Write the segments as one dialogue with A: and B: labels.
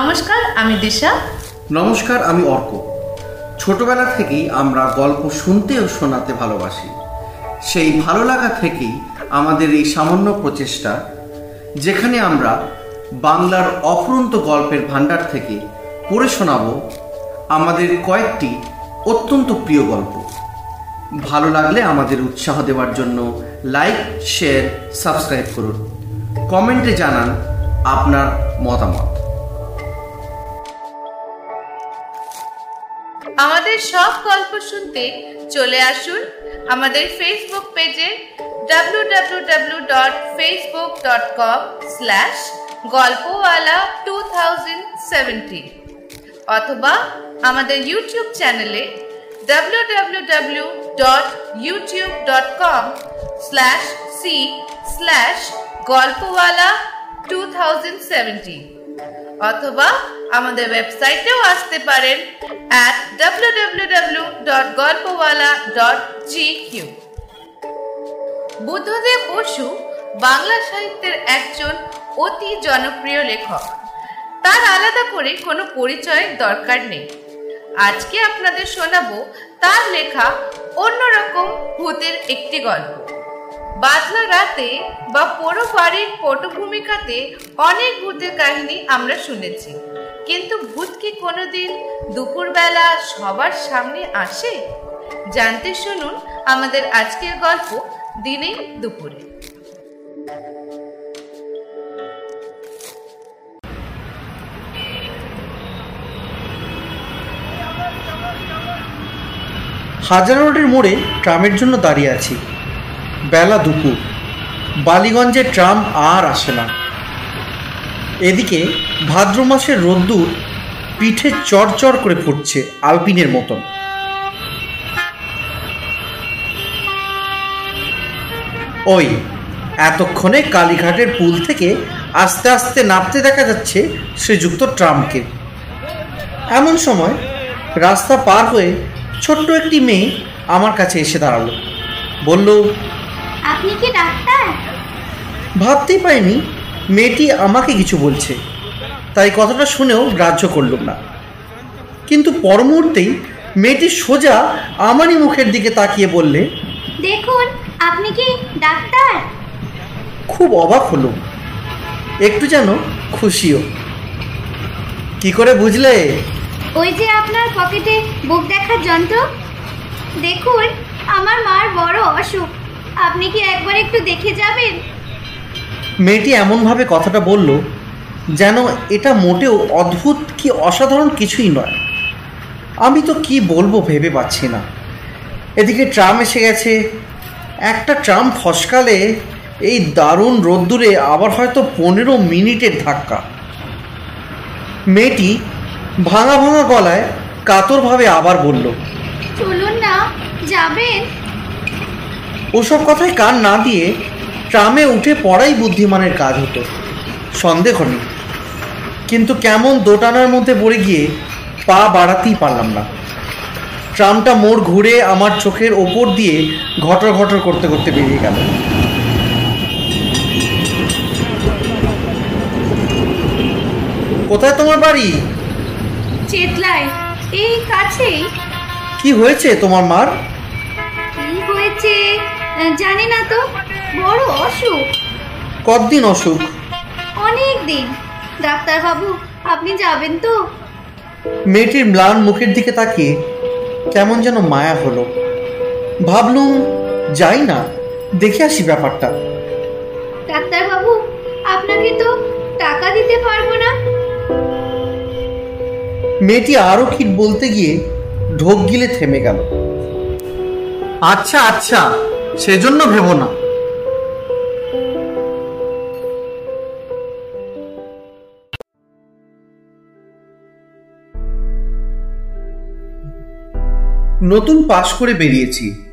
A: নমস্কার, আমি দিশা।
B: নমস্কার, আমি অর্ক। ছোটবেলা থেকেই আমরা গল্প শুনতে ও শোনাতে ভালোবাসি। সেই ভালো লাগা থেকেই আমাদের এই সামান্য প্রচেষ্টা, যেখানে আমরা বাংলার অফুরন্ত গল্পের ভাণ্ডার থেকে পড়ে শোনাব আমাদের কয়েকটি অত্যন্ত প্রিয় গল্প। ভালো লাগলে আমাদের উৎসাহ দেওয়ার জন্য লাইক, শেয়ার, সাবস্ক্রাইব করুন। কমেন্টে জানান আপনার মতামত।
A: আমাদের সব গল্প শুনতে চলে আসুন আমাদের ফেসবুক পেজে www.facebook.com স্ল্যাশ গল্পওয়ালা টু অথবা আমাদের ইউটিউব চ্যানেলে www.youtube.com slash C slash Golpowala two অথবা আমাদের ওয়েবসাইটেও আসতে পারেন বুদ্ধদেব বসু বাংলা সাহিত্যের একজন অতি জনপ্রিয় লেখক। তার আলাদা করে কোনো পরিচয়ের দরকার নেই। আজকে আপনাদের শোনাবো তার লেখা অন্যরকম ভূতের একটি গল্প। বাদলা রাতে বা পোড়ো বাড়ির পটভূমিকাতে অনেক ভূতের কাহিনী আমরা শুনেছি। কিন্তু ভূত কি কোনোদিন দুপুরবেলা সবার সামনে আসে? জানতে শুনুন আমাদের আজকের গল্প দিনে দুপুরে।
B: হাজার রোডের মোড়ে ট্রামের জন্য দাঁড়িয়ে আছি। বেলা দুপুর। বালিগঞ্জে ট্রাম আর আসে না। এদিকে ভাদ্র মাসের রোদ্দুর পিঠে চড়চড় করে ফুটছে আলপিনের মতন। ওই, এতক্ষণে কালীঘাটের পুল থেকে আস্তে আস্তে নামতে দেখা যাচ্ছে শ্রীযুক্ত ট্রামকে। এমন সময় রাস্তা পার হয়ে ছোট্ট একটি মেয়ে আমার কাছে এসে দাঁড়াল। বলল
C: আপনি কি ডাক্তার?
B: ভাবতেই পারিনি মেয়েটি আমাকে কিছু বলছে। তাই কথাটা শুনেও গ্রাহ্য করলাম না। কিন্তু পর মুহূর্তেই মেয়েটি সোজা আমারই মুখের দিকে তাকিয়ে বললে
C: দেখুন আপনি কি ডাক্তার?
B: খুব অবাক হলো একটু যেন খুশিও। কি করে বুঝলে?
C: ওই যে আপনার পকেটে বুক দেখার যন্ত্র? দেখুন আমার মার বড় অসুখ। আপনি কি একবার একটু দেখে যাবেন?
B: মেয়েটি এমনভাবে কথাটা বলল যেন এটা মোটেও অদ্ভুত কি অসাধারণ কিছুই নয়। আমি তো কি বলব ভেবে পাচ্ছি না। এদিকে ট্রাম এসে গেছে। একটা ট্রাম ফসকালে এই দারুণ রোদ্দুরে আবার হয়তো পনেরো মিনিটের ধাক্কা। মেয়েটি ভাঙা ভাঙা গলায় কাতরভাবে আবার বলল
C: চলুন না যাবেন?
B: ওসব কথায় কান না দিয়ে ট্রামে উঠে পড়াই বুদ্ধিমানের কাজ হতো। সন্দেহ নেই। কিন্তু কেমন দোটানার মধ্যে পড়ে গিয়ে পা বাড়াতেই পারলাম না। ট্রামটা মোড় ঘুরে আমার চোখের ওপর দিয়ে ঘটর ঘটর করতে করতে বেরিয়ে গেল। কোথায় তোমার বাড়ি?
C: চেতলায়। এই কাছেই।
B: কি হয়েছে তোমার মার?
C: কি হয়েছে? জানি না তো বড় অসুখ?
B: কতদিন অসুখ?
C: অনেক দিন। ডাক্তারবাবু আপনি যাবেন তো?
B: মেয়েটির ম্লান মুখের দিকে তাকিয়ে কেমন যেন মায়া হলো। ভাবলুম যাই না দেখে আসি ব্যাপারটা।
C: ডাক্তারবাবু আপনাকে তো টাকা দিতে পারব না।
B: মেয়েটি আরও কি বলতে গিয়ে ঢোক গিলে থেমে গেল। আচ্ছা আচ্ছা সেজন্য ভেবো না। নতুন পাশ করে বেরিয়েছি।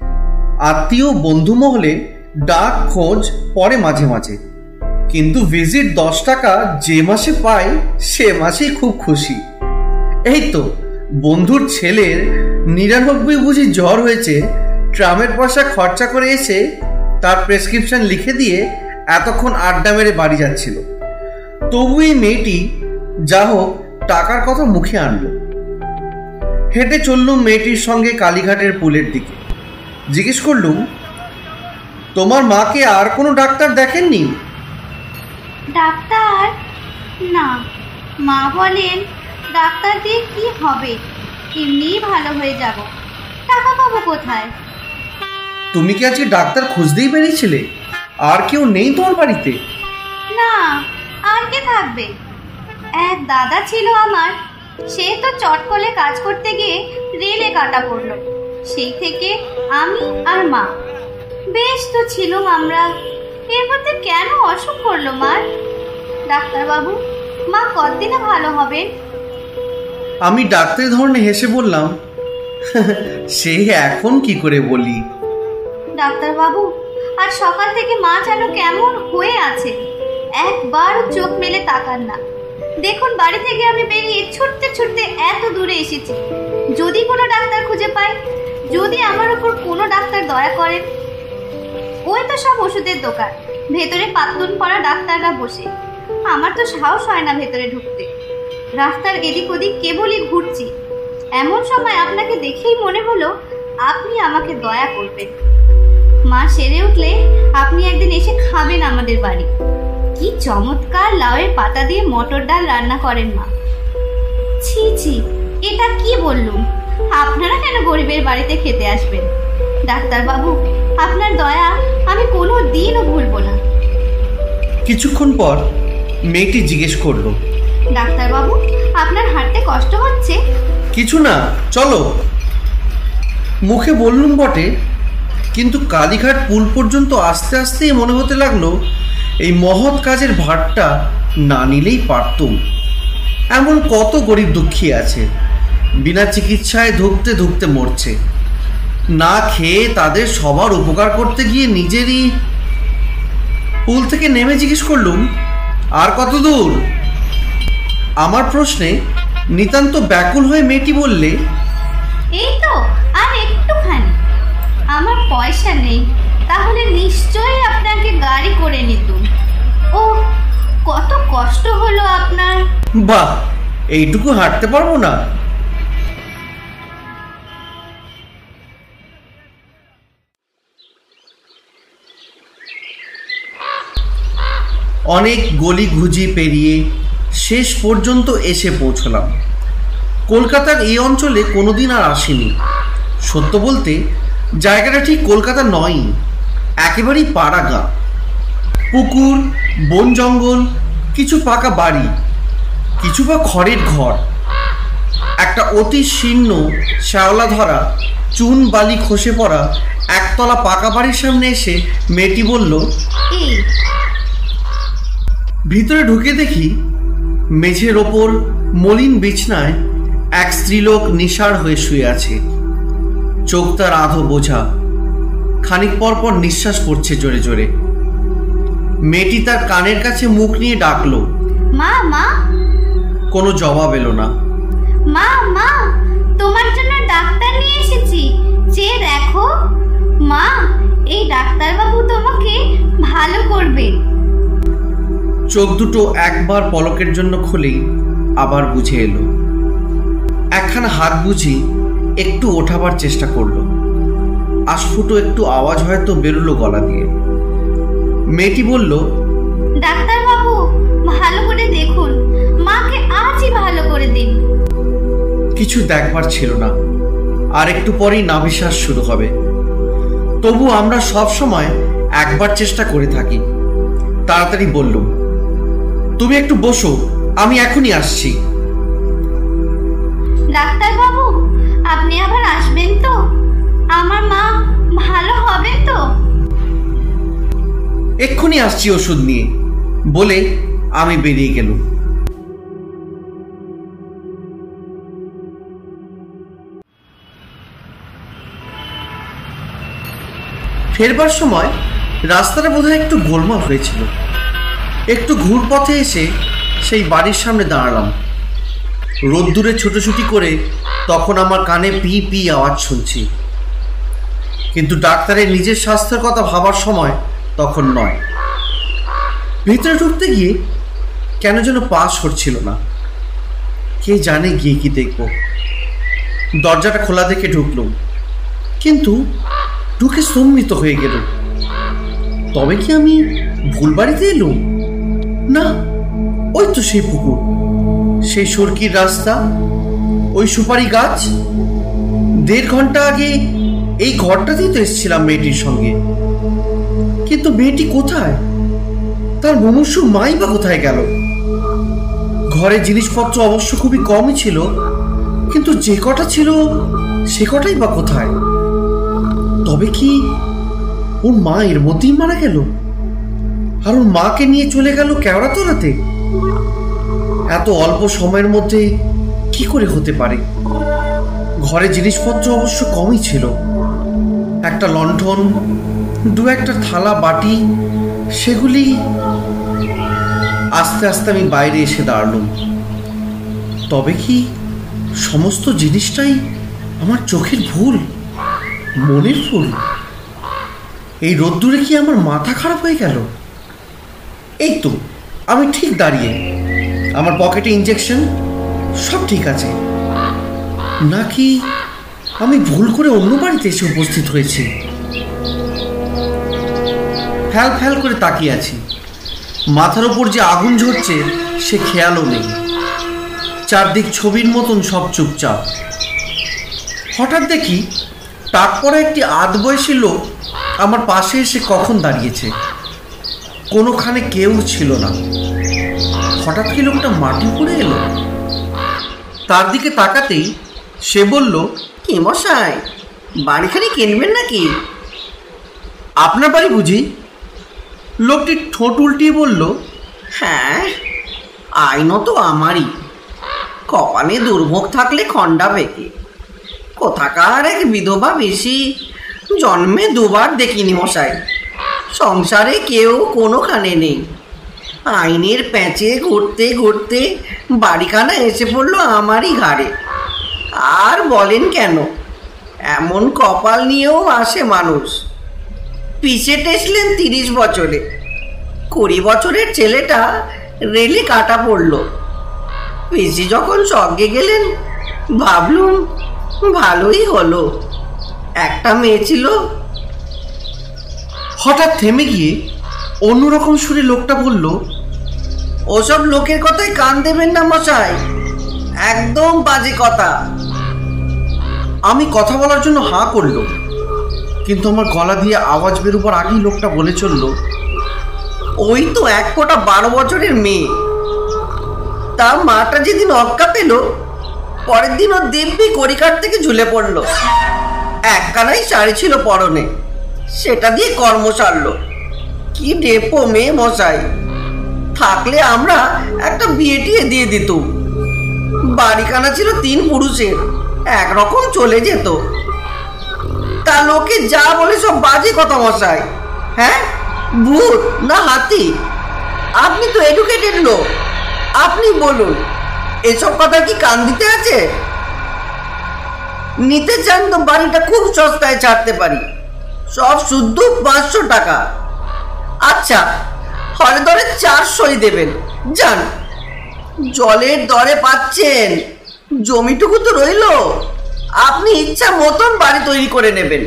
B: আত্মীয় বন্ধু মহলে ডাক, খোঁজ পরে মাঝে মাঝে। কিন্তু ভিজিট দশ টাকা যে মাসে পাই, সে মাসেই খুব খুশি। এই তো, বন্ধুর ছেলের নিরানব্বই বুঝি জ্বর হয়েছে ট্রামের পয়সা খরচা করে এসে তার প্রেসক্রিপশন লিখে দিয়ে এতক্ষণ আড্ডা মেরে বাড়ি যাচ্ছিল। তবু এই মেয়েটি যা হোক টাকার কথা মুখে আনলো। হেঁটে চললুম মেয়েটির সঙ্গে কালীঘাটের পুলের দিকে। জিজ্ঞেস করলুম, তোমার মাকে আর কোনো ডাক্তার দেখেননি?
C: ডাক্তার? না। মা বলেন, ডাক্তার দিয়ে কি হবে? এমনিই ভালো হয়ে যাব। টাকা পাবো কোথায়?
B: তুমি কি আজকে ডাক্তার খুঁজতেই বেরিয়েছিলে আর কেউ নেই তোমার বাড়িতে?
C: না আর কে থাকবে? এক দাদা ছিল আমার সে তো চটকলে কাজ করতে গিয়ে রেলে কাটা পড়ল। সেই থেকে আমি আর মা। বেশ তো ছিলাম আমরা। এর মধ্যে কেন অসুখ করল মার ডাক্তারবাবু মা কতদিনে ভালো হবেন?
B: আমি ডাক্তারি ধরনে হেসে বললাম সে এখন কি করে বলি?
C: ডাক্তারবাবু, আর সকাল থেকে মা যেন কেমন হয়ে আছে। একবারও চোখ মেলে তাকান না। দেখুন, বাড়ি থেকে আমি বেরিয়ে ছুটতে ছুটতে এত দূরে এসেছি। যদি কোনো ডাক্তার খুঁজে পাই, যদি আমার উপর কোনো ডাক্তার দয়া করেন। ওই তো সব ওষুধের দোকান। ভেতরে পাতলুন পড়া ডাক্তাররা বসে। আমার তো সাহস হয় না ভেতরে ঢুকতে। রাস্তার এদিক ওদিক কেবলই ঘুরছি। এমন সময় আপনাকে দেখেই মনে হলো, আপনি আমাকে দয়া করবেন। মা সেরে উঠলে আপনি একদিন এসে খাবেন আমাদের বাড়ি। কি চমৎকার লাউয়ের পাতা দিয়ে মটর ডাল রান্না করেন মা। ছি ছি এটা কি বললুম? আপনারা কেন গরিবের বাড়িতে খেতে আসবেন? ডাক্তারবাবু আপনার দয়া আমি কোনো দিনও ভুলবো না।
B: কিছুক্ষণ পর মেয়েটি জিজ্ঞেস করল
C: ডাক্তারবাবু আপনার হাঁটতে কষ্ট হচ্ছে?
B: কিছু না চলো। মুখে বললুম বটে কিন্তু কালীঘাট পুল পর্যন্ত আস্তে আস্তেই মনে হতে লাগল, এই মহৎ কাজের ভারটা না নিলেই পারতুম এমন কত গরিব দুঃখী আছে, বিনা চিকিৎসায় ধুকতে ধুকতে মরছে। না খেয়ে তাদের সবার উপকার করতে গিয়ে নিজেরই পুল থেকে নেমে জিজ্ঞেস করলুম, আর কত দূর? আমার প্রশ্নে নিতান্ত ব্যাকুল হয়ে মেয়েটি বললে,
C: এই তো, আর আমার পয়সা নেই, তাহলে নিশ্চয়ই আপনাকে গাড়ি করে নিতুম। ও কত কষ্ট হলো আপনার।
B: বাহ, এইটুকু হাঁটতে পারব না। অনেক গলি ঘুজি পেরিয়ে শেষ পর্যন্ত এসে পৌঁছলাম। কলকাতার এই অঞ্চলে কোনোদিন আর আসিনি। সত্য বলতে জায়গাটা ঠিক কলকাতা নয় একেবারেই পাড়া গা পুকুর বন জঙ্গল কিছু পাকা বাড়ি কিছু বা খড়ের ঘর। একটা অতি শীর্ণ শ্যাওলা ধরা চুন বালি খসে পড়া একতলা পাকা বাড়ির সামনে এসে মেয়েটি বলল
C: এই
B: ভিতরে ঢুকে দেখি মেঝের ওপর মলিন বিছনায় এক স্ত্রীলোক নিশার হয়ে শুয়ে আছে। চোখ তার আধো বোঝা। খানিক পর পর নিঃশ্বাস পড়ছে জোরে জোরে। মেয়েটি তার কানের কাছে মুখ নিয়ে ডাকলো।
C: মা মা।
B: কোনো জবাব এলো না।
C: মা মা তোমার জন্য ডাক্তার নিয়ে এসেছি। চেয়ে দেখো মা এই ডাক্তারবাবু তোমাকে ভালো করবে।
B: চোখ দুটো একবার পলকের জন্য খুলেই আবার বুঝে এলো। একখানা হাত বুঝি একটু ওঠাবার চেষ্টা করল। আস্ফুটো একটু আওয়াজ হয়তো বেরোলো গলা দিয়ে। মেয়েটি বলল
C: ডাক্তারবাবু ভালো করে দেখুন। মাকে আজই ভালো করে দিন।
B: কিছু দেখবার ছিল না। আর একটু পরেই নাভিশ্বাস শুরু হবে। তবু আমরা সব সময় একবার চেষ্টা করে থাকি। তাড়াতাড়ি বললুম তুমি একটু বসো আমি এখনই আসছি।
C: ডাক্তারবাবু আপনি আবার আসবেন তো? আমার মা ভালো হবে তো?
B: এক্ষুনি আসছি ওষুধ নিয়ে। বলে আমি বেরিয়ে গেলুম। ফেরবার সময় রাস্তাটা বোধহয় একটু গোলমাল হয়েছিল। একটু ঘুরপথে এসে সেই বাড়ির সামনে দাঁড়ালাম। রোদ্দুরে ছুটোছুটি করে তখন আমার কানে পি পি আওয়াজ শুনছি। কিন্তু ডাক্তারের নিজের স্বাস্থ্যের কথা ভাবার সময় তখন নয়। ভিতরে ঢুকতে গিয়ে কেন যেন পা সরছিল না।
D: কে জানে গিয়ে কি দেখব। দরজাটা খোলা দেখে ঢুকলুম। কিন্তু ঢুকে সম্মিত হয়ে গেল তবে কি আমি ভুল বাড়িতে এলুম? না, ওই তো সেই পুকুর। সেই সরকির রাস্তা, ওই সুপারি গাছ। দেড় ঘণ্টা আগে এই ঘরটাতেই তো এসেছিলাম মেয়েটির সঙ্গে। কিন্তু মেয়েটি কোথায়? তার মুমূর্ষ মাই বা কোথায় গেল? ঘরে জিনিসপত্র অবশ্য খুবই কমই ছিল, কিন্তু যে কটা ছিল সে কটাই বা কোথায়? তবে কি ওর মা এর মধ্যেই মারা গেল? আর ওর মাকে নিয়ে চলে গেল কেওড়া তোলাতে এত অল্প সময়ের মধ্যে কি করে হতে পারে? ঘরে জিনিসপত্র অবশ্য কমই ছিল। একটা লণ্ঠন, দু একটা থালা, বাটি, সেগুলি আস্তে আস্তে আমি বাইরে এসে দাঁড়ালুম। তবে কি সমস্ত জিনিসটাই আমার চোখের ভুল, মনের ভুল? এই রোদ্দুরে কি আমার মাথা খারাপ হয়ে গেল? এই তো, আমি ঠিক দাঁড়িয়ে আমার পকেটে ইঞ্জেকশন সব ঠিক আছে। নাকি আমি ভুল করে অন্য বাড়িতে এসে উপস্থিত হয়েছি? ফ্যাল ফ্যাল করে তাকিয়ে আছি। মাথার ওপর যে আগুন ঝরছে, সে খেয়ালও নেই। চারদিক ছবির মতন সব চুপচাপ। হঠাৎ দেখি তাক পরা একটি আধ বয়সী লোক আমার পাশে এসে কখন দাঁড়িয়েছে? কোনোখানে কেউ ছিল না। হঠাৎ কি লোকটা মাটি পড়ে এলো? তার দিকে তাকাতেই সে বলল
B: কি মশাই? বাড়িখানি কিনবেন নাকি?
D: আপনার বাড়ি বুঝি? লোকটি ঠোঁট উল্টিয়ে বলল
B: হ্যাঁ আইনও তো আমারই। কপালে দুর্ভোগ থাকলে খণ্ডা বেঁকে কোথাকার এক বিধবা বেশি জন্মে দুবার দেখিনি মশাই। সংসারে কেউ কোনোখানে নেই। আইনের প্যাঁচে ঘুরতে ঘুরতে বাড়িখানা এসে পড়ল আমারই ঘাড়ে। আর বলেন কেন? এমন কপাল নিয়েও আসে মানুষ। পিছে টেসলেন তিরিশ বছরে। কুড়ি বছরের ছেলেটা রেলে কাটা পড়ল। পিসি যখন সঙ্গে গেলেন, ভাবলুম ভালোই হলো। একটা মেয়ে ছিল।
D: হঠাৎ থেমে গিয়ে অন্যরকম সুরে লোকটা বলল
B: ওসব লোকের কথায় কান দেবেন না মশাই। একদম বাজে কথা।
D: আমি কথা বলার জন্য হাঁ করল কিন্তু আমার গলা দিয়ে আওয়াজ বেরোবার আগেই লোকটা বলে চলল,
B: ওই তো এক ফোঁটা বারো বছরের মেয়ে। তা মাটা যেদিন অক্কা পেল, পরের দিন ও দিব্যি কড়িকাঠ থেকে ঝুলে পড়ল। একখানাই শাড়ি ছিল পরনে, সেটা দিয়ে কর্ম সারলো। কি ডেপো মেয়ে মশাই। থাকলে আমরা একটা বিয়ে টিয়ে দিয়ে দিত বাড়িখানা ছিল তিন পুরুষের, একরকম চলে যেত। তা লোকে যা বলে সব বাজে কথা মশাই। হ্যাঁ? ভূত না হাতি? আপনি তো এডুকেটেড লোক। আপনি বলুন, এসব কথা কি কান দিতে আছে? নিতে চান তো বাড়িটা খুব সস্তায় ছাড়তে পারি। সব শুদ্ধ পাঁচশো টাকা। আচ্ছা হরে দরে চারশোই দেবেন। যান। জলের দরে পাচ্ছেন। জমিটুকু তো রইল। আপনি ইচ্ছা মতন বাড়ি তৈরি করে নেবেন।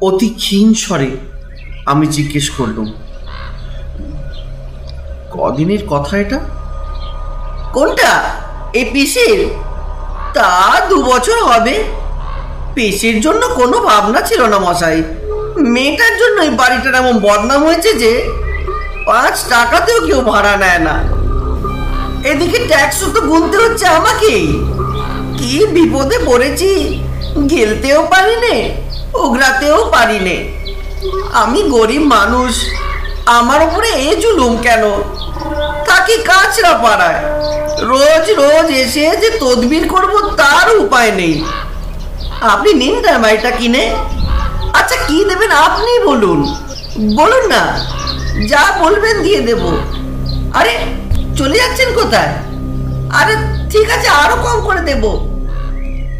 D: অতি ক্ষীণ স্বরে আমি জিজ্ঞেস করলুম, কদিনের কথা এটা?
B: কোনটা? এই পিসির? তা দু বছর হবে। পিসির জন্য কোনো ভাবনা ছিল না মশাই। মেয়েটার জন্য এই বাড়িটার এমন বদনাম হয়েছে যে পাঁচ টাকাতেও কেউ ভাড়া নেয় না। এদিকে ট্যাক্সও তো গুনতে হচ্ছে আমাকেই কি বিপদে পড়েছি। গেলতেও পারি নে ওগরাতেও পারি আমি গরিব মানুষ, আমার উপরে এ জুলুম কেন? থাকি কাঁচরা পাড়ায়? রোজ রোজ এসে যে তদবির করব তার উপায় নেই। আপনি নিন বাড়িটা কিনে। আচ্ছা কি দেবেন আপনি বলুন। বলুন না, যা বলবেন দিয়ে দেব। আরে, চলে যাচ্ছেন কোথায়? আরে, ঠিক আছে, আরও কম করে দেব।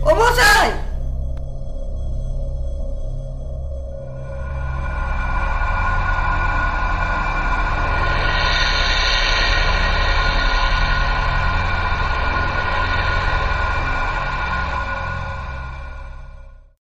B: ও মশাই!